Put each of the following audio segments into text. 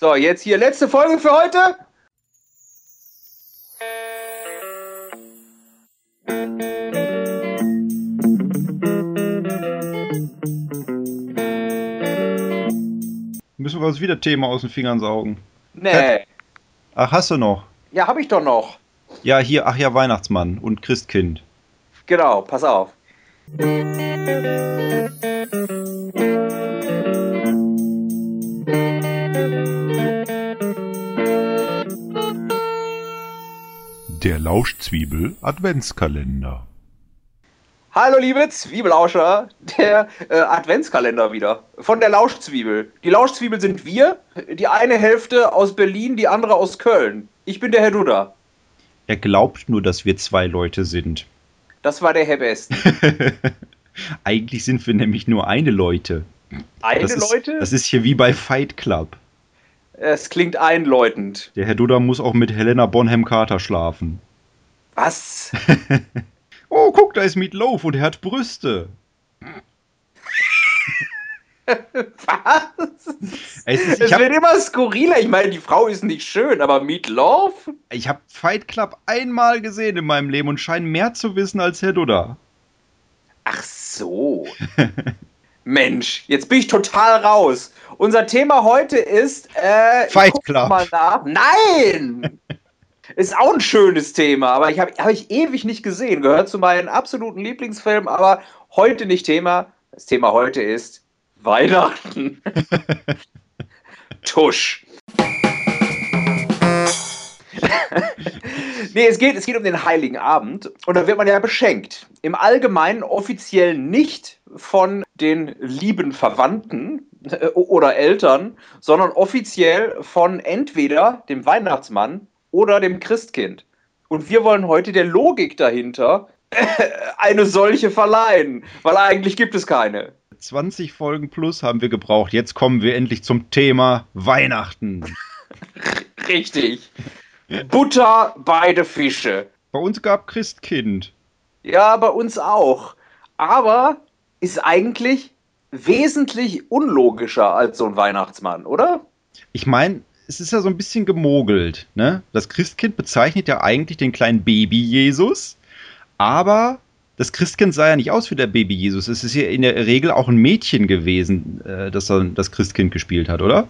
So, jetzt hier letzte Folge für heute. Müssen wir uns wieder Thema aus den Fingern saugen. Nee. Ach, hast du noch? Ja, hab ich doch noch. Ja, hier, ach ja, Weihnachtsmann und Christkind. Genau, pass auf. Der Lauschzwiebel Adventskalender. Hallo liebe Zwiebelauscher, der äh, Adventskalender wieder. Von der Lauschzwiebel. Die Lauschzwiebel sind wir, die eine Hälfte aus Berlin, die andere aus Köln. Ich bin der Herr Duda. Er glaubt nur, dass wir zwei Leute sind. Das war der Herr Besten. Eigentlich sind wir nämlich nur eine Leute. Eine Das ist, Leute? Das ist hier wie bei Fight Club. Es klingt einläutend. Der Herr Duda muss auch mit Helena Bonham Carter schlafen. Was? Oh, guck, da ist Meat Loaf und er hat Brüste. Was? Es ist, Es ich habe wird immer skurriler. Ich meine, die Frau ist nicht schön, aber Meatloaf? ich hab Fight Club einmal gesehen in meinem Leben und scheine mehr zu wissen als Herr Duda. Ach so. Mensch, jetzt bin ich total raus. Unser Thema heute ist. Äh, Fight Club. Mal nach. Nein! ist auch ein schönes Thema, aber ich habe hab ich ewig nicht gesehen. Gehört zu meinen absoluten Lieblingsfilmen, aber heute nicht Thema. Das Thema heute ist Weihnachten. Tusch. nee, es geht, es geht um den Heiligen Abend und da wird man ja beschenkt. Im Allgemeinen offiziell nicht von den lieben Verwandten äh, oder Eltern, sondern offiziell von entweder dem Weihnachtsmann oder dem Christkind. Und wir wollen heute der Logik dahinter eine solche verleihen, weil eigentlich gibt es keine. 20 Folgen plus haben wir gebraucht. Jetzt kommen wir endlich zum Thema Weihnachten. Richtig. Butter, beide Fische. Bei uns gab Christkind. Ja, bei uns auch. Aber ist eigentlich wesentlich unlogischer als so ein Weihnachtsmann, oder? Ich meine, es ist ja so ein bisschen gemogelt. Ne? Das Christkind bezeichnet ja eigentlich den kleinen Baby-Jesus, aber das Christkind sah ja nicht aus wie der Baby-Jesus. Es ist ja in der Regel auch ein Mädchen gewesen, äh, das das Christkind gespielt hat, oder?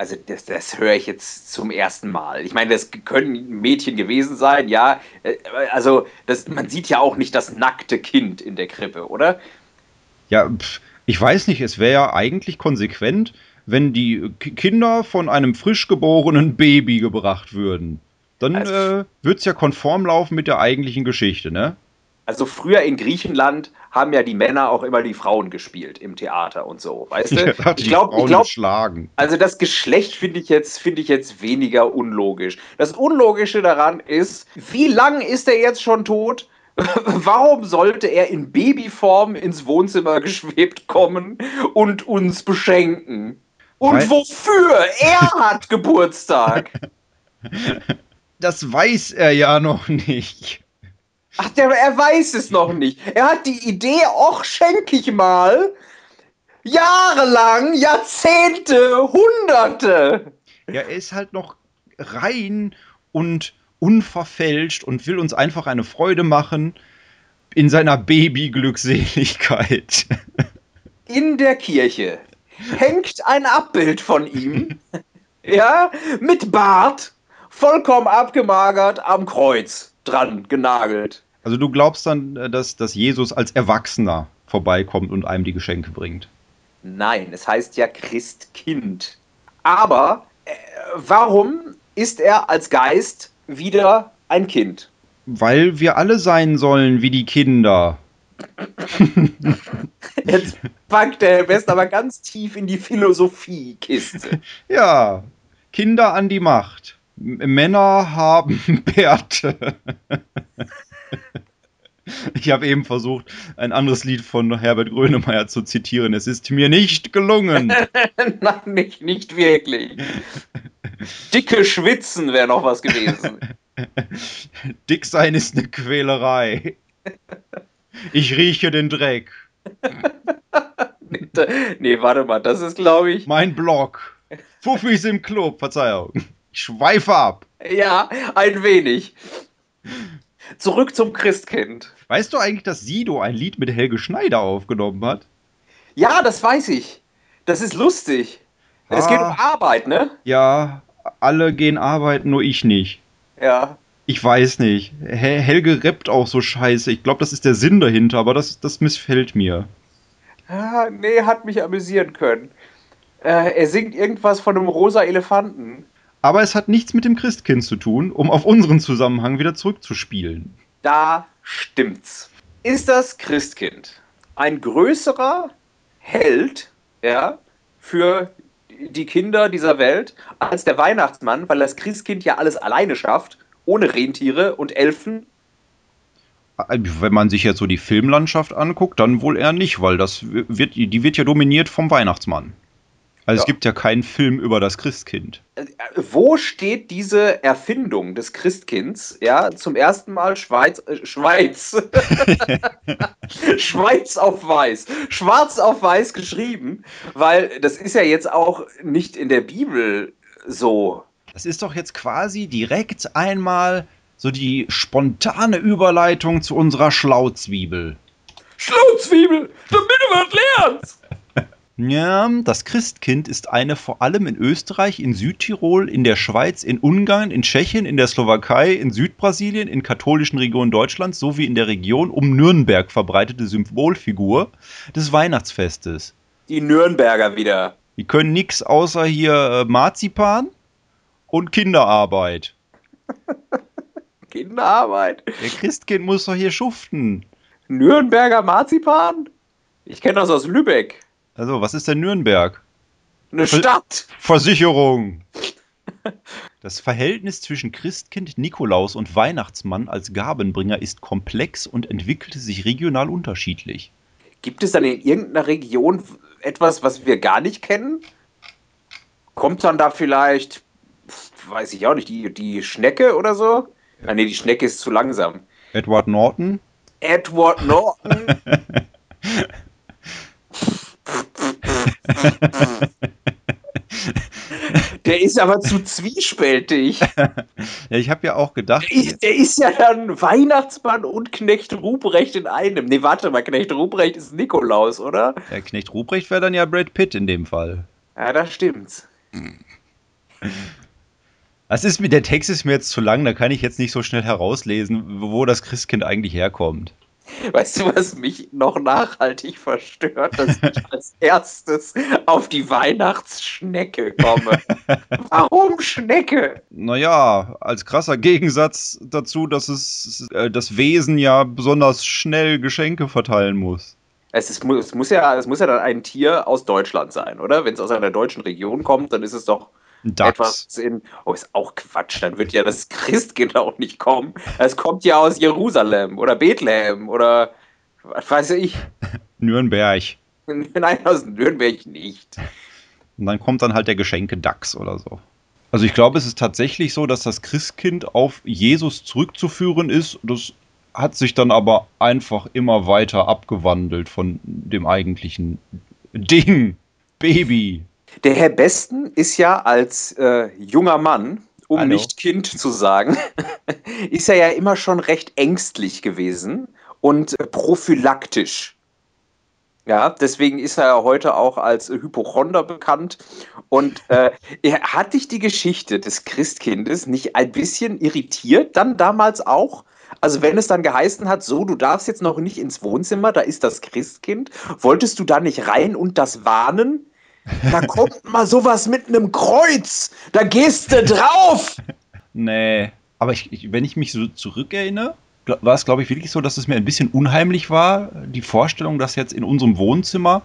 Also das, das höre ich jetzt zum ersten Mal. Ich meine, das können Mädchen gewesen sein, ja. Äh, Also das, man sieht ja auch nicht das nackte Kind in der Krippe, oder? Ja, ich weiß nicht, es wäre ja eigentlich konsequent, wenn die Kinder von einem frisch geborenen Baby gebracht würden. Dann Also- äh, würde es ja konform laufen mit der eigentlichen Geschichte, ne? Also früher in Griechenland haben ja die Männer auch immer die Frauen gespielt im Theater und so, weißt du? Ja, ich glaube, Frauen ich glaube. Also das Geschlecht finde ich jetzt finde ich jetzt weniger unlogisch. Das Unlogische daran ist, wie lang ist er jetzt schon tot? Warum sollte er in Babyform ins Wohnzimmer geschwebt kommen und uns beschenken? Und Weil- wofür? Er hat Geburtstag. Das weiß er ja noch nicht. Ach, der, er weiß es noch nicht. Er hat die Idee, och, schenke ich mal. Jahrelang, Jahrzehnte, Hunderte. Ja, er ist halt noch rein und unverfälscht und will uns einfach eine Freude machen in seiner Babyglückseligkeit. in der Kirche hängt ein Abbild von ihm, ja, mit Bart, vollkommen abgemagert am Kreuz dran genagelt. Also du glaubst dann, äh, dass, dass Jesus als Erwachsener vorbeikommt und einem die Geschenke bringt. Nein, es heißt ja Christkind. Aber äh, warum ist er als Geist wieder ein Kind? Weil wir alle sein sollen wie die Kinder. Jetzt packt der Herr Best aber ganz tief in die Philosophiekiste. Ja, Kinder an die Macht. Männer haben Bärte. Ich habe eben versucht, ein anderes Lied von Herbert Grönemeyer zu zitieren. Es ist mir nicht gelungen. Nein, nicht, nicht wirklich. Dicke Schwitzen wäre noch was gewesen. Dick sein ist eine Quälerei. Ich rieche den Dreck. nee, warte mal, das ist, glaube ich. Mein Blog. Fuffis im Club, Verzeihung. Ich schweife ab. Ja, ein wenig. Zurück zum Christkind. Weißt du eigentlich, dass Sido ein Lied mit Helge Schneider aufgenommen hat? Ja, das weiß ich. Das ist lustig. Es Ah. geht um Arbeit, ne? Ja, alle gehen arbeiten, nur ich nicht. Ja. Ich weiß nicht. Hel Helge rappt auch so scheiße. Ich glaube, das ist der Sinn dahinter, aber das, das missfällt mir. Ah, nee, hat mich amüsieren können. Äh, er singt irgendwas von einem rosa Elefanten. Aber es hat nichts mit dem Christkind zu tun, um auf unseren Zusammenhang wieder zurückzuspielen. Da stimmt's. Ist das Christkind ein größerer Held, ja, für die Kinder dieser Welt als der Weihnachtsmann, weil das Christkind ja alles alleine schafft, ohne Rentiere und Elfen? Wenn man sich jetzt so die Filmlandschaft anguckt, dann wohl eher nicht, weil das wird, die wird ja dominiert vom Weihnachtsmann. Also es Ja. gibt ja keinen Film über das Christkind. Äh, Wo steht diese Erfindung des Christkinds? Ja, zum ersten Mal Schweiz, äh, Schweiz, Schweiz auf Weiß, Schwarz auf Weiß geschrieben, weil das ist ja jetzt auch nicht in der Bibel so. Das ist doch jetzt quasi direkt einmal so die spontane Überleitung zu unserer Schlauzwiebel. Schlauzwiebel, damit du was lernst. Ja, das Christkind ist eine vor allem in Österreich, in Südtirol, in der Schweiz, in Ungarn, in Tschechien, in der Slowakei, in Südbrasilien, in katholischen Regionen Deutschlands sowie in der Region um Nürnberg verbreitete Symbolfigur des Weihnachtsfestes. Die Nürnberger wieder. Die können nichts außer hier äh, Marzipan und Kinderarbeit. Kinderarbeit. Der Christkind muss doch hier schuften. Nürnberger Marzipan? Ich kenne das aus Lübeck. Also, was ist denn Nürnberg? Eine Stadt. Versicherung. Das Verhältnis zwischen Christkind, Nikolaus und Weihnachtsmann als Gabenbringer ist komplex und entwickelte sich regional unterschiedlich. Gibt es dann in irgendeiner Region etwas, was wir gar nicht kennen? Kommt dann da vielleicht, weiß ich auch nicht, die, die Schnecke oder so? Ah, nee, die Schnecke ist zu langsam. Edward Norton? Edward Norton. Der ist aber zu zwiespältig. Ja, ich habe ja auch gedacht, Der ist, der ist ja dann Weihnachtsmann und Knecht Ruprecht in einem. Nee, warte mal, Knecht Ruprecht ist Nikolaus, oder? der Knecht Ruprecht wäre dann ja Brad Pitt in dem Fall. Ja, das stimmt's. Das ist mir, der Text ist mir jetzt zu lang, da kann ich jetzt nicht so schnell herauslesen, wo das Christkind eigentlich herkommt. Weißt du, was mich noch nachhaltig verstört, dass ich als erstes auf die Weihnachtsschnecke komme? Warum Schnecke? Naja, als krasser Gegensatz dazu, dass es äh, das Wesen ja besonders schnell Geschenke verteilen muss. Es, ist, es, muss ja, es muss ja dann ein Tier aus Deutschland sein, oder? Wenn es aus einer deutschen Region kommt, dann ist es doch Dachs. etwas in. Oh, ist auch Quatsch. Dann wird ja das Christkind auch nicht kommen. Es kommt ja aus Jerusalem oder Bethlehem oder was weiß ich. Nürnberg. Nein, aus Nürnberg nicht. Und dann kommt dann halt der Geschenke Dachs oder so. Also ich glaube, es ist tatsächlich so, dass das Christkind auf Jesus zurückzuführen ist. Das hat sich dann aber einfach immer weiter abgewandelt von dem eigentlichen Ding. Baby. Der Herr Besten ist ja als äh, junger Mann, um Hallo. nicht Kind zu sagen, ist er ja immer schon recht ängstlich gewesen und äh, prophylaktisch. Ja, deswegen ist er ja heute auch als Hypochonder bekannt. Und äh, er, hat dich die Geschichte des Christkindes nicht ein bisschen irritiert, dann damals auch? Also wenn es dann geheißen hat, so, du darfst jetzt noch nicht ins Wohnzimmer, da ist das Christkind, wolltest du da nicht rein und das warnen? Da kommt mal sowas mit einem Kreuz, da gehst du drauf! Nee. Aber ich, ich, wenn ich mich so zurückerinnere, war es, glaube ich, wirklich so, dass es mir ein bisschen unheimlich war, die Vorstellung, dass jetzt in unserem Wohnzimmer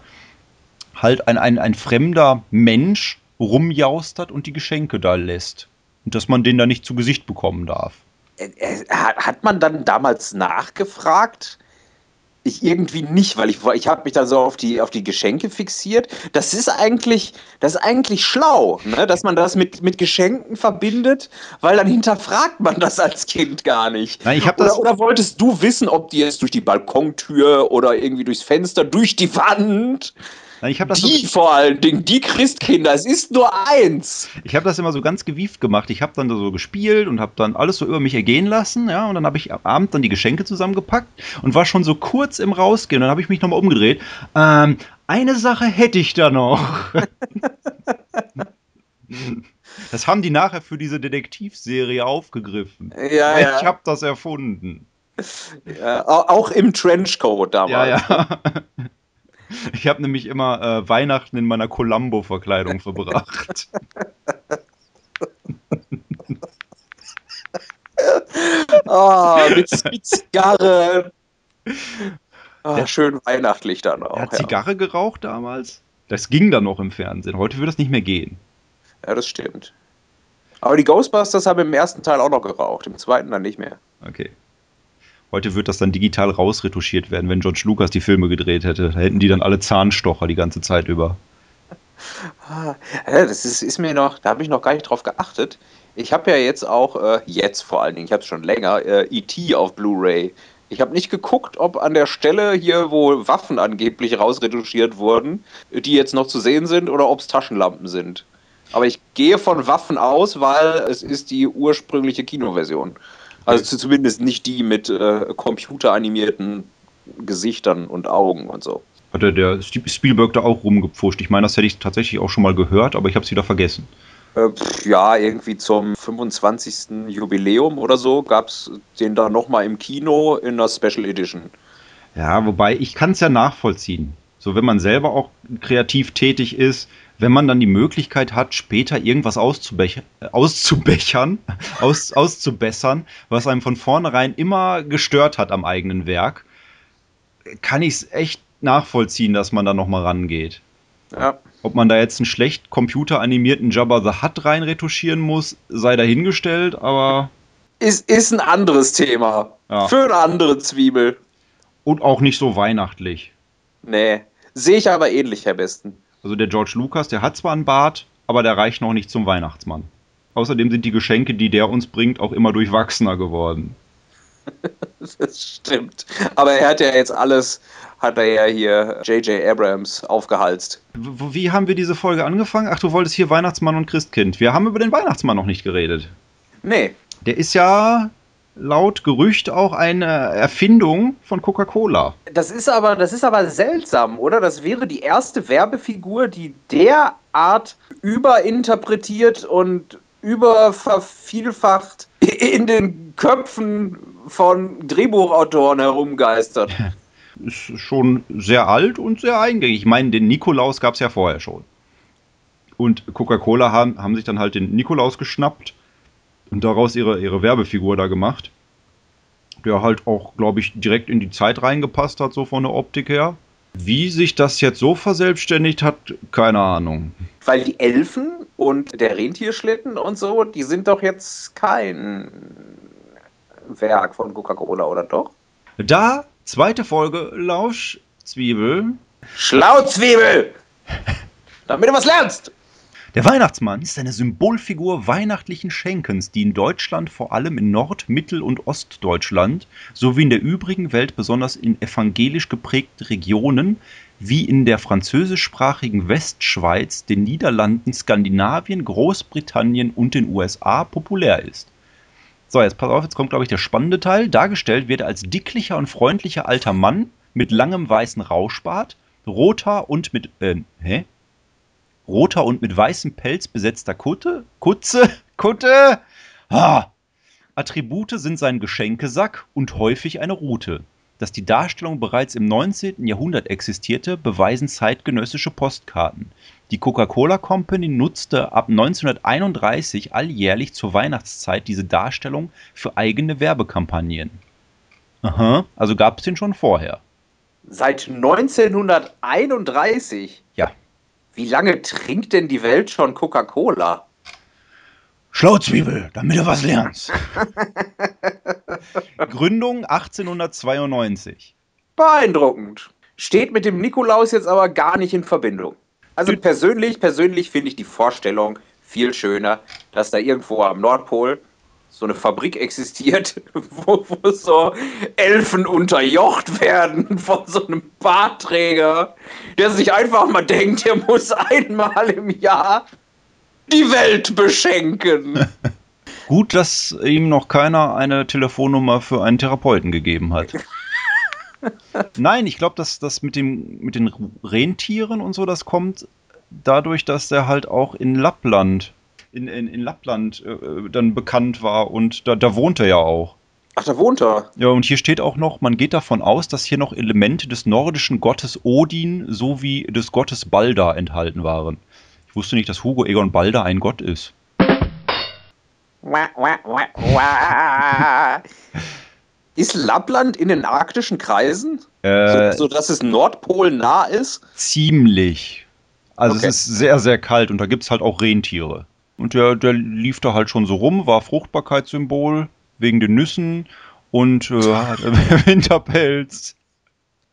halt ein, ein, ein fremder Mensch rumjaustert und die Geschenke da lässt. Und dass man den da nicht zu Gesicht bekommen darf. Äh, äh, hat man dann damals nachgefragt? Ich irgendwie nicht, weil ich, ich habe mich dann so auf die, auf die Geschenke fixiert. Das ist eigentlich, das ist eigentlich schlau, ne? dass man das mit, mit Geschenken verbindet, weil dann hinterfragt man das als Kind gar nicht. Nein, ich das. Oder, oder wolltest du wissen, ob die jetzt durch die Balkontür oder irgendwie durchs Fenster, durch die Wand? Nein, ich habe das, Die vor allen Dingen, die Christkinder, es ist nur eins. ich hab das immer so ganz gewieft gemacht. Ich habe dann so gespielt und habe dann alles so über mich ergehen lassen, ja, und dann habe ich am Abend dann die Geschenke zusammengepackt und war schon so kurz im Rausgehen. Dann habe ich mich nochmal umgedreht. Ähm, eine Sache hätte ich da noch. Das haben die nachher für diese Detektivserie aufgegriffen. Ja, Ich ja. habe das erfunden. ja au- auch im Trenchcoat damals. Ja, ja. Ich habe nämlich immer äh, Weihnachten in meiner Columbo-Verkleidung verbracht. Ah, mit, mit Zigarre. Ah, schön weihnachtlich dann auch. Er hat ja. Zigarre geraucht damals. Das ging dann noch im Fernsehen. Heute würde das nicht mehr gehen. ja, das stimmt. Aber die Ghostbusters haben im ersten Teil auch noch geraucht, im zweiten dann nicht mehr. Okay. Heute wird das dann digital rausretuschiert werden, wenn George Lucas die Filme gedreht hätte. Da hätten die dann alle Zahnstocher die ganze Zeit über. Ah, das ist, ist mir noch, da habe ich noch gar nicht drauf geachtet. Ich habe ja jetzt auch, äh, jetzt vor allen Dingen, ich habe es schon länger, äh, E.T. auf Blu-ray. Ich habe nicht geguckt, ob an der Stelle hier, wo Waffen angeblich rausretuschiert wurden, die jetzt noch zu sehen sind oder ob es Taschenlampen sind. Aber ich gehe von Waffen aus, weil es ist die ursprüngliche Kinoversion. Also zu- zumindest nicht die mit äh, computeranimierten Gesichtern und Augen und so. Hatte der Spielberg da auch rumgepfuscht. Ich meine, das hätte ich tatsächlich auch schon mal gehört, aber ich habe es wieder vergessen. Äh, ja, irgendwie zum 25. Jubiläum oder so gab es den da nochmal im Kino in einer Special Edition. Ja, wobei ich kann es ja nachvollziehen. So, wenn man selber auch kreativ tätig ist, wenn man dann die Möglichkeit hat, später irgendwas auszubech äh, auszubechern, aus auszubessern, was einem von vornherein immer gestört hat am eigenen Werk, kann ich es echt nachvollziehen, dass man da nochmal rangeht. Ja. Ob man da jetzt einen schlecht computeranimierten Jabba the Hutt rein retuschieren muss, sei dahingestellt, aber Ist, ist ein anderes Thema. Ja. Für eine andere Zwiebel. und auch nicht so weihnachtlich. Nee. Sehe ich aber ähnlich, Herr Besten. Also der George Lucas, der hat zwar einen Bart, aber der reicht noch nicht zum Weihnachtsmann. Außerdem sind die Geschenke, die der uns bringt, auch immer durchwachsener geworden. Das stimmt. Aber er hat ja jetzt alles, hat er ja hier J.J. Abrams aufgehalst. Wie haben wir diese Folge angefangen? Ach, du wolltest hier Weihnachtsmann und Christkind. Wir haben über den Weihnachtsmann noch nicht geredet. Nee. Der ist ja laut Gerücht auch eine Erfindung von Coca-Cola. Das ist aber, das ist aber seltsam, oder? Das wäre die erste Werbefigur, die derart überinterpretiert und übervervielfacht in den Köpfen von Drehbuchautoren herumgeistert. Ist schon sehr alt und sehr eingängig. Ich meine, den Nikolaus gab es ja vorher schon. Und Coca-Cola haben, haben sich dann halt den Nikolaus geschnappt und daraus ihre, ihre Werbefigur da gemacht. Der halt auch, glaube ich, direkt in die Zeit reingepasst hat, so von der Optik her. Wie sich das jetzt so verselbstständigt hat, keine Ahnung. Weil die Elfen und der Rentierschlitten und so, die sind doch jetzt kein Werk von Coca-Cola, oder doch? Da, zweite Folge, Lauschzwiebel. Schlauzwiebel! Damit du was lernst! Der Weihnachtsmann ist eine Symbolfigur weihnachtlichen Schenkens, die in Deutschland vor allem in Nord-, Mittel- und Ostdeutschland sowie in der übrigen Welt besonders in evangelisch geprägten Regionen wie in der französischsprachigen Westschweiz, den Niederlanden, Skandinavien, Großbritannien und den USA populär ist. So, jetzt pass auf, jetzt kommt, glaube ich, der spannende Teil. Dargestellt wird er als dicklicher und freundlicher alter Mann mit langem weißen Rauschbart, roter und mit, äh, hä? Roter und mit weißem Pelz besetzter Kutte, Kutze, Kutte. Ah. Attribute sind sein Geschenkesack und häufig eine Rute. Dass die Darstellung bereits im 19. Jahrhundert existierte, beweisen zeitgenössische Postkarten. Die Coca-Cola Company nutzte ab 1931 alljährlich zur Weihnachtszeit diese Darstellung für eigene Werbekampagnen. Aha, also gab es den schon vorher. Seit 1931? Ja. Wie lange trinkt denn die Welt schon Coca-Cola? Schlauzwiebel, damit du was lernst. Gründung 1892. Beeindruckend. Steht mit dem Nikolaus jetzt aber gar nicht in Verbindung. Also persönlich, persönlich finde ich die Vorstellung viel schöner, dass da irgendwo am Nordpol so eine Fabrik existiert, wo, wo so Elfen unterjocht werden von so einem Bartträger, der sich einfach mal denkt, er muss einmal im Jahr die Welt beschenken. Gut, dass ihm noch keiner eine Telefonnummer für einen Therapeuten gegeben hat. Nein, ich glaube, dass das mit, dem, mit den Rentieren und so, das kommt dadurch, dass der halt auch in Lappland, in, in, in Lappland äh, dann bekannt war und da, da wohnt er ja auch. Ach, da wohnt er. Ja, und hier steht auch noch, man geht davon aus, dass hier noch Elemente des nordischen Gottes Odin sowie des Gottes Balda enthalten waren. Ich wusste nicht, dass Hugo Egon Balda ein Gott ist. Ist Lappland in den arktischen Kreisen? Äh, so, so dass es Nordpol nah ist? ziemlich. Also Okay. es ist sehr, sehr kalt und da gibt es halt auch Rentiere. Und der, der lief da halt schon so rum, war Fruchtbarkeitssymbol wegen den Nüssen und äh, Winterpelz.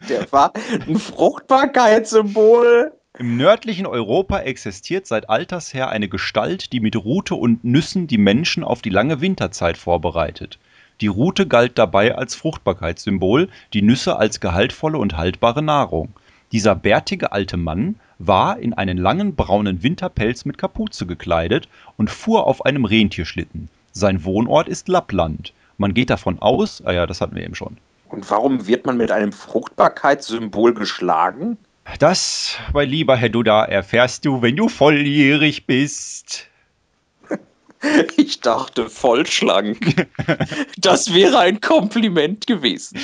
Der war ein Fruchtbarkeitssymbol. Im nördlichen Europa existiert seit alters her eine Gestalt, die mit Rute und Nüssen die Menschen auf die lange Winterzeit vorbereitet. Die Rute galt dabei als Fruchtbarkeitssymbol, die Nüsse als gehaltvolle und haltbare Nahrung. Dieser bärtige alte Mann war in einen langen braunen Winterpelz mit Kapuze gekleidet und fuhr auf einem Rentierschlitten. Sein Wohnort ist Lappland. Man geht davon aus, ah ja, das hatten wir eben schon. Und warum wird man mit einem Fruchtbarkeitssymbol geschlagen? Das, mein lieber Herr Duda, erfährst du, wenn du volljährig bist. Ich dachte voll schlank. Das wäre ein Kompliment gewesen.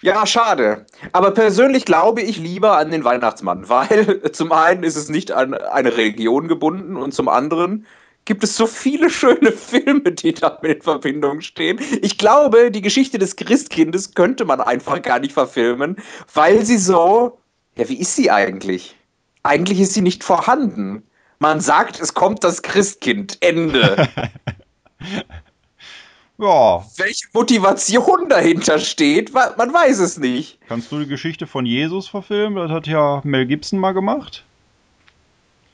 Ja, schade. Aber persönlich glaube ich lieber an den Weihnachtsmann, weil zum einen ist es nicht an eine Religion gebunden und zum anderen gibt es so viele schöne Filme, die damit in Verbindung stehen. Ich glaube, die Geschichte des Christkindes könnte man einfach gar nicht verfilmen, weil sie so. Ja, wie ist sie eigentlich? Eigentlich ist sie nicht vorhanden. Man sagt, es kommt das Christkind. Ende. Ja, Welche Motivation dahinter steht, man weiß es nicht. kannst du die Geschichte von Jesus verfilmen? Das hat ja Mel Gibson mal gemacht.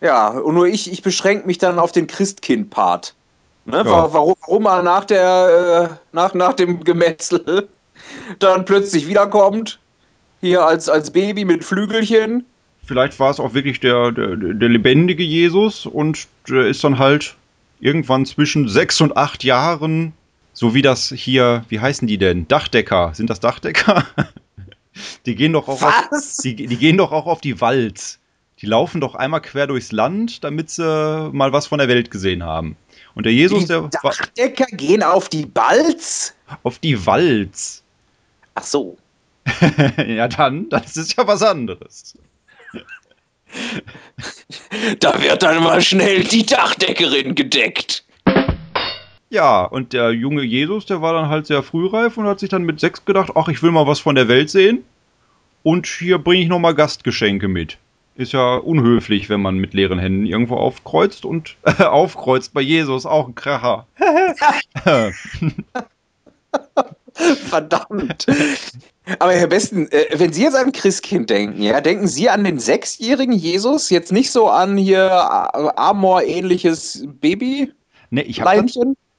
Ja, und nur ich, ich beschränke mich dann auf den Christkind-Part. Ne, Ja. wa- Warum, warum er nach, der, äh, nach, nach dem Gemetzel dann plötzlich wiederkommt, hier als, als Baby mit Flügelchen. Vielleicht war es auch wirklich der, der, der lebendige Jesus und der ist dann halt irgendwann zwischen sechs und acht Jahren, so wie das hier, wie heißen die denn? Dachdecker. Sind das Dachdecker? Die gehen doch auch auf, die, die gehen doch auch auf die Walz. Die laufen doch einmal quer durchs Land, damit sie mal was von der Welt gesehen haben. Und der Jesus, Die der war Dachdecker gehen auf die Balz? auf die Walz. Ach so. ja, dann, das ist ja was anderes. Da wird dann mal schnell die Dachdeckerin gedeckt. Ja, und der junge Jesus, der war dann halt sehr frühreif und hat sich dann mit sechs gedacht, ach, ich will mal was von der Welt sehen. Und hier bringe ich nochmal Gastgeschenke mit. Ist ja unhöflich, wenn man mit leeren Händen irgendwo aufkreuzt und aufkreuzt bei Jesus auch ein Kracher. Verdammt. Aber Herr Besten, äh, wenn Sie jetzt an Christkind denken, ja, denken Sie an den sechsjährigen Jesus, jetzt nicht so an hier äh, Amor-ähnliches Baby? ne, ich habe?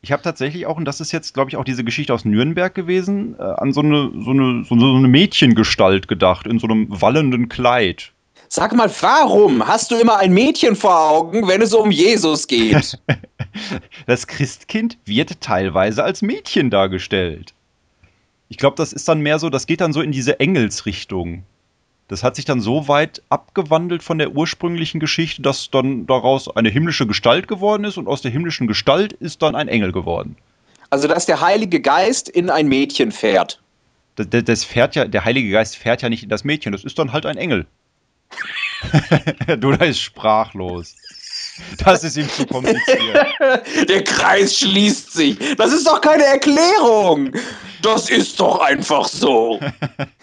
Ich hab tatsächlich auch, und das ist jetzt, glaube ich, auch diese Geschichte aus Nürnberg gewesen, äh, an so eine, so, eine, so, so eine Mädchengestalt gedacht, in so einem wallenden Kleid. Sag mal, warum hast du immer ein Mädchen vor Augen, wenn es um Jesus geht? Das Christkind wird teilweise als Mädchen dargestellt. Ich glaube, das ist dann mehr so, das geht dann so in diese Engelsrichtung. Das hat sich dann so weit abgewandelt von der ursprünglichen Geschichte, dass dann daraus eine himmlische Gestalt geworden ist und aus der himmlischen Gestalt ist dann ein Engel geworden. Also, dass der Heilige Geist in ein Mädchen fährt. Das, das- fährt ja, der Heilige Geist fährt ja nicht in das Mädchen, das ist dann halt ein Engel. du, da ist sprachlos. Das ist ihm zu kompliziert. Der Kreis schließt sich. Das ist doch keine Erklärung. Das ist doch einfach so.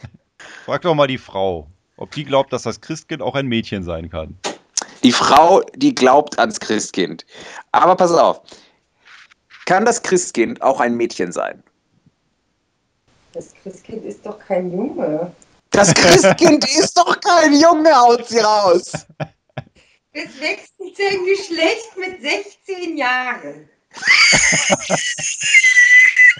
Frag doch mal die Frau, ob die glaubt, dass das Christkind auch ein Mädchen sein kann. Die Frau, die glaubt ans Christkind. Aber pass auf. Kann das Christkind auch ein Mädchen sein? Das Christkind ist doch kein Junge. Das Christkind ist doch kein Junge, haut sie raus. Es wechselt sein Geschlecht mit 16 Jahren.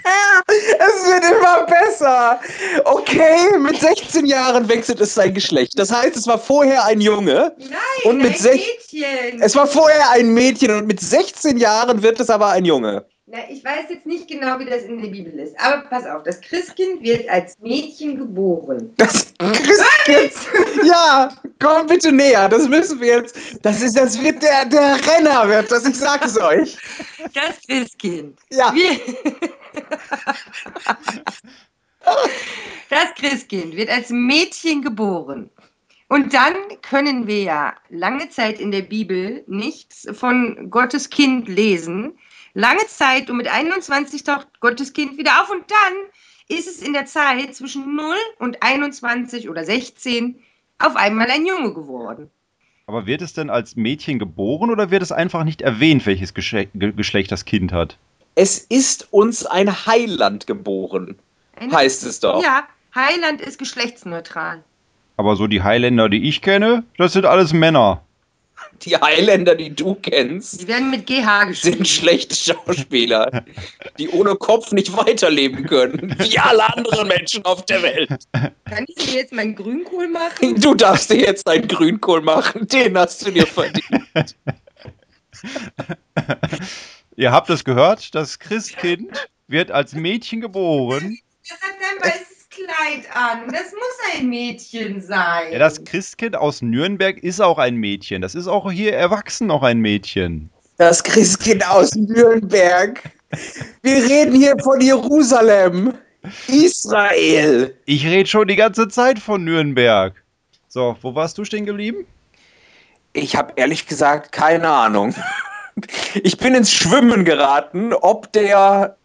Es wird immer besser. Okay, mit 16 Jahren wechselt es sein Geschlecht. Das heißt, es war vorher ein Junge. Nein, Und mit ein Mädchen. Es war vorher ein Mädchen und mit 16 Jahren wird es aber ein Junge. Na, ich weiß jetzt nicht genau, wie das in der Bibel ist. Aber pass auf, das Christkind wird als Mädchen geboren. Das Christkind. Ja, komm bitte näher. Das müssen wir jetzt. Das ist, das wird der, der Renner wird das. Ich sag es euch. Das Christkind. Ja. Wir- Das Christkind wird als Mädchen geboren. Und dann können wir ja lange Zeit in der Bibel nichts von Gottes Kind lesen. Lange Zeit und mit 21 taucht Gottes Kind wieder auf und dann ist es in der Zeit zwischen 0 und 21 oder 16 auf einmal ein Junge geworden. Aber wird es denn als Mädchen geboren oder wird es einfach nicht erwähnt, welches Gesche Ge Geschlecht das Kind hat? Es ist uns ein Heiland geboren, Ein- heißt es doch. Ja, Heiland ist geschlechtsneutral. Aber so die Highlander, die ich kenne, das sind alles Männer. Die Highlander, die du kennst, Sie werden mit GH sind schlechte Schauspieler, die ohne Kopf nicht weiterleben können, wie alle anderen Menschen auf der Welt. Kann ich mir jetzt meinen Grünkohl machen? Du darfst dir jetzt einen Grünkohl machen, den hast du dir verdient. Ihr habt es gehört, das Christkind wird als Mädchen geboren. Das hat ein weißes Kleid an. Das muss ein Mädchen sein. Ja, das Christkind aus Nürnberg ist auch ein Mädchen. Das ist auch hier erwachsen noch ein Mädchen. Das Christkind aus Nürnberg. Wir reden hier von Jerusalem, Israel. Ich rede schon die ganze Zeit von Nürnberg. So, wo warst du stehen geblieben? Ich habe ehrlich gesagt keine Ahnung. Ich bin ins Schwimmen geraten, ob der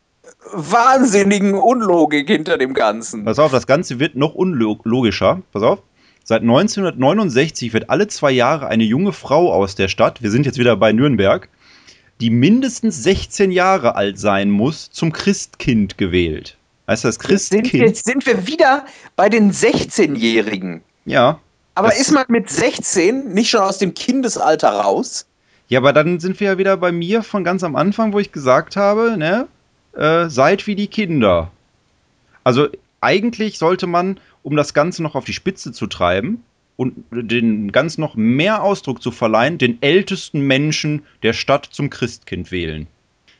wahnsinnigen Unlogik hinter dem Ganzen. Pass auf, das Ganze wird noch unlogischer. Pass auf. Seit 1969 wird alle zwei Jahre eine junge Frau aus der Stadt, wir sind jetzt wieder bei Nürnberg, die mindestens 16 Jahre alt sein muss, zum Christkind gewählt. Heißt das Jetzt sind, Christkind? jetzt sind wir wieder bei den 16-Jährigen. Ja. Aber ist man mit 16 nicht schon aus dem Kindesalter raus? Ja, aber dann sind wir ja wieder bei mir von ganz am Anfang, wo ich gesagt habe, ne, äh, seid wie die Kinder. Also eigentlich sollte man, um das Ganze noch auf die Spitze zu treiben und den ganz noch mehr Ausdruck zu verleihen, den ältesten Menschen der Stadt zum Christkind wählen.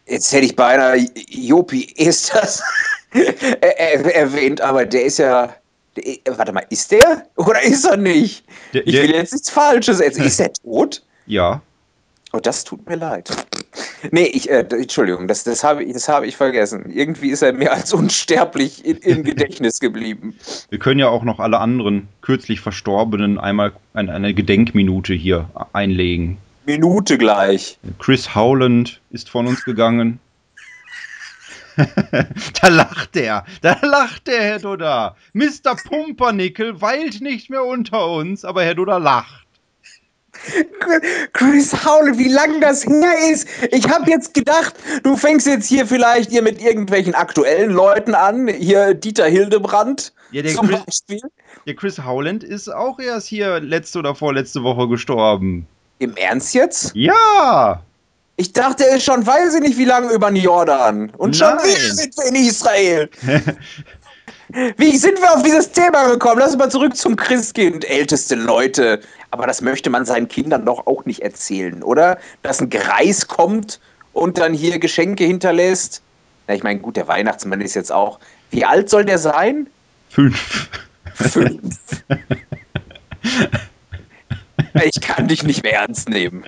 Jetzt hätte ich beinahe Jopi Esters er- er- erwähnt, aber der ist ja. Der, warte mal, ist der oder ist er nicht? Der, Ich will jetzt nichts Falsches. Jetzt, ist er tot? ja, Oh, das tut mir leid. Nee, ich, äh, Entschuldigung, das, das, habe ich, das habe ich vergessen. Irgendwie ist er mir als unsterblich in, im Gedächtnis geblieben. wir können ja auch noch alle anderen kürzlich Verstorbenen einmal ein, eine Gedenkminute hier einlegen. Minute gleich. Chris Howland ist von uns gegangen. da lacht er, da lacht der Herr Dodda. Mr. Pumpernickel weilt nicht mehr unter uns, aber Herr Dodda lacht. Chris Howlett, wie lang das her ist. Ich habe jetzt gedacht, du fängst jetzt hier vielleicht hier mit irgendwelchen aktuellen Leuten an. Hier Dieter Hildebrand Ja, der zum Chris, Beispiel. der Chris Howland ist auch erst hier letzte oder vorletzte Woche gestorben. Im Ernst jetzt? Ja, Ich dachte, er ist schon, weiß ich nicht, wie lange über den Jordan. Und schon Nein. wieder sind wir in Israel. Wie sind wir auf dieses Thema gekommen? Lass uns mal zurück zum Christkind, älteste Leute. Aber das möchte man seinen Kindern doch auch nicht erzählen, oder? Dass ein Greis kommt und dann hier Geschenke hinterlässt. Na, ich meine, gut, der Weihnachtsmann ist jetzt auch. Wie alt soll der sein? fünf. Fünf. ich kann dich nicht mehr ernst nehmen.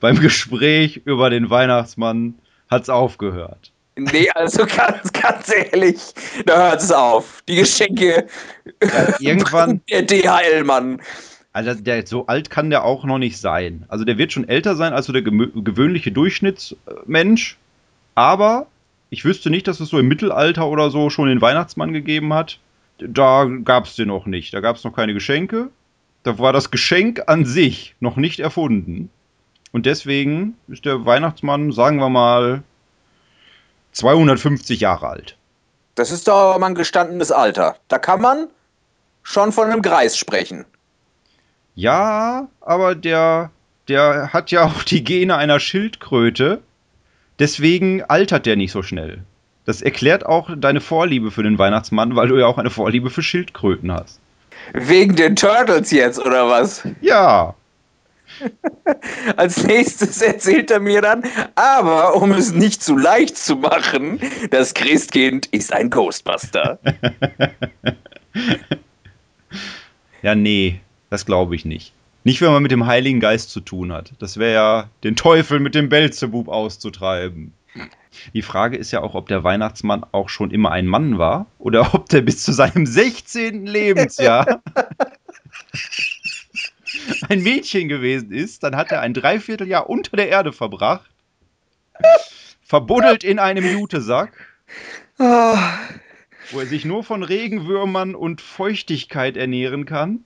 Beim Gespräch über den Weihnachtsmann hat's aufgehört. Nee, also ganz, ganz ehrlich, da hört es auf. Die Geschenke. irgendwann- Der DHL-Mann. Also der, so alt kann der auch noch nicht sein. Also der wird schon älter sein als so der gewöhnliche Durchschnittsmensch. Aber ich wüsste nicht, dass es so im Mittelalter oder so schon den Weihnachtsmann gegeben hat. Da gab es den noch nicht. Da gab es noch keine Geschenke. Da war das Geschenk an sich noch nicht erfunden. Und deswegen ist der Weihnachtsmann, sagen wir mal, 250 Jahre alt. Das ist doch mal ein gestandenes Alter. Da kann man schon von einem Greis sprechen. Ja, aber der, der hat ja auch die Gene einer Schildkröte. Deswegen altert der nicht so schnell. Das erklärt auch deine Vorliebe für den Weihnachtsmann, weil du ja auch eine Vorliebe für Schildkröten hast. Wegen den Turtles jetzt, oder was? Ja. Als nächstes erzählt er mir dann, aber um es nicht zu leicht zu machen, das Christkind ist ein Ghostbuster. ja, nee, das glaube ich nicht. Nicht, wenn man mit dem Heiligen Geist zu tun hat. Das wäre ja, den Teufel mit dem Belzebub auszutreiben. Die Frage ist ja auch, ob der Weihnachtsmann auch schon immer ein Mann war oder ob der bis zu seinem 16. Lebensjahr ein Mädchen gewesen ist. Dann hat er ein Dreivierteljahr unter der Erde verbracht, verbuddelt in einem Jutesack, wo er sich nur von Regenwürmern und Feuchtigkeit ernähren kann.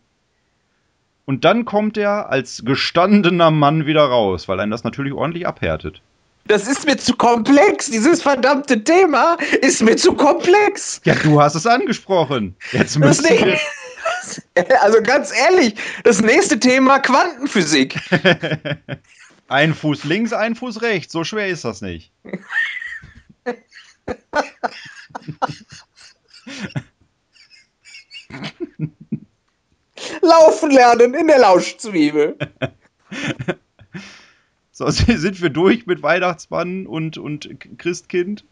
Und dann kommt er als gestandener Mann wieder raus, weil einen das natürlich ordentlich abhärtet. Das ist mir zu komplex. Dieses verdammte Thema ist mir zu komplex. Ja, du hast es angesprochen. Jetzt müssen wir. Also ganz ehrlich, das nächste Thema Quantenphysik. ein Fuß links, ein Fuß rechts. So schwer ist das nicht. Laufen lernen in der Lauschzwiebel. So, sind wir durch mit Weihnachtsmann und, und Christkind?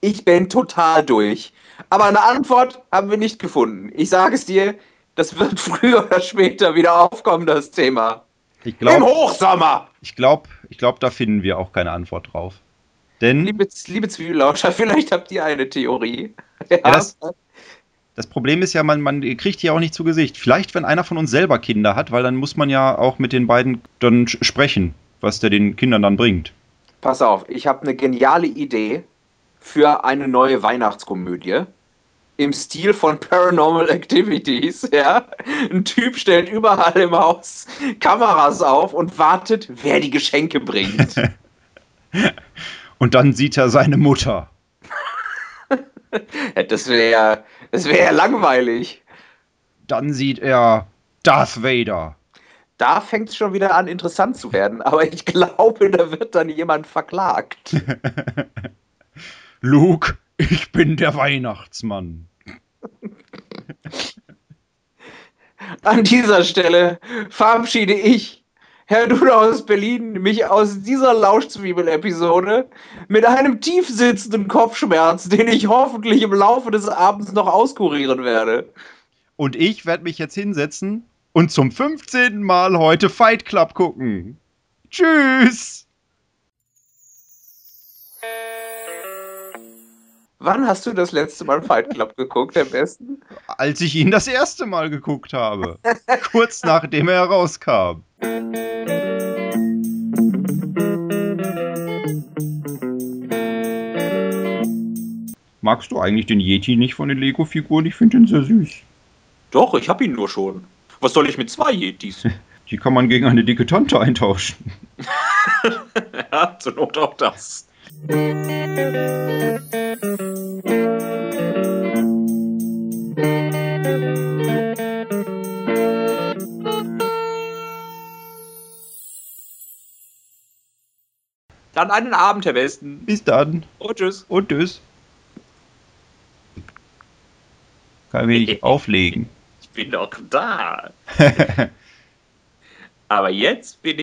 Ich bin total durch. Aber eine Antwort haben wir nicht gefunden. Ich sage es dir, das wird früher oder später wieder aufkommen, das Thema. Glaub, Im Hochsommer! Ich glaube, ich glaub, da finden wir auch keine Antwort drauf. Denn. Liebe, liebe Zwiebellauscher, vielleicht habt ihr eine Theorie. Ja, ja das, das, Problem ist ja, man, man kriegt hier auch nicht zu Gesicht. Vielleicht, wenn einer von uns selber Kinder hat, weil dann muss man ja auch mit den beiden dann sprechen was der den Kindern dann bringt. Pass auf, ich habe eine geniale Idee für eine neue Weihnachtskomödie im Stil von Paranormal Activities. Ja? Ein Typ stellt überall im Haus Kameras auf und wartet, wer die Geschenke bringt. und dann sieht er seine Mutter. das wäre das wär langweilig. Dann sieht er Darth Vader da fängt es schon wieder an, interessant zu werden. Aber ich glaube, da wird dann jemand verklagt. Luke, ich bin der Weihnachtsmann. An dieser Stelle verabschiede ich, Herr Duda aus Berlin, mich aus dieser Lauschzwiebel-Episode mit einem tief sitzenden Kopfschmerz, den ich hoffentlich im Laufe des Abends noch auskurieren werde. Und ich werde mich jetzt hinsetzen und zum 15. Mal heute Fight Club gucken. Tschüss! Wann hast du das letzte Mal Fight Club geguckt, am besten? Als ich ihn das erste Mal geguckt habe. kurz nachdem er herauskam. Magst du eigentlich den Yeti nicht von den Lego-Figuren? Ich finde ihn sehr süß. Doch, ich habe ihn nur schon. Was soll ich mit zwei Yetis? Die kann man gegen eine dicke Tante eintauschen. ja, zur Not auch das. Dann einen Abend, Herr Westen. Bis dann. Und tschüss. Und tschüss. Kann wenig auflegen bin doch da. Aber jetzt bin ich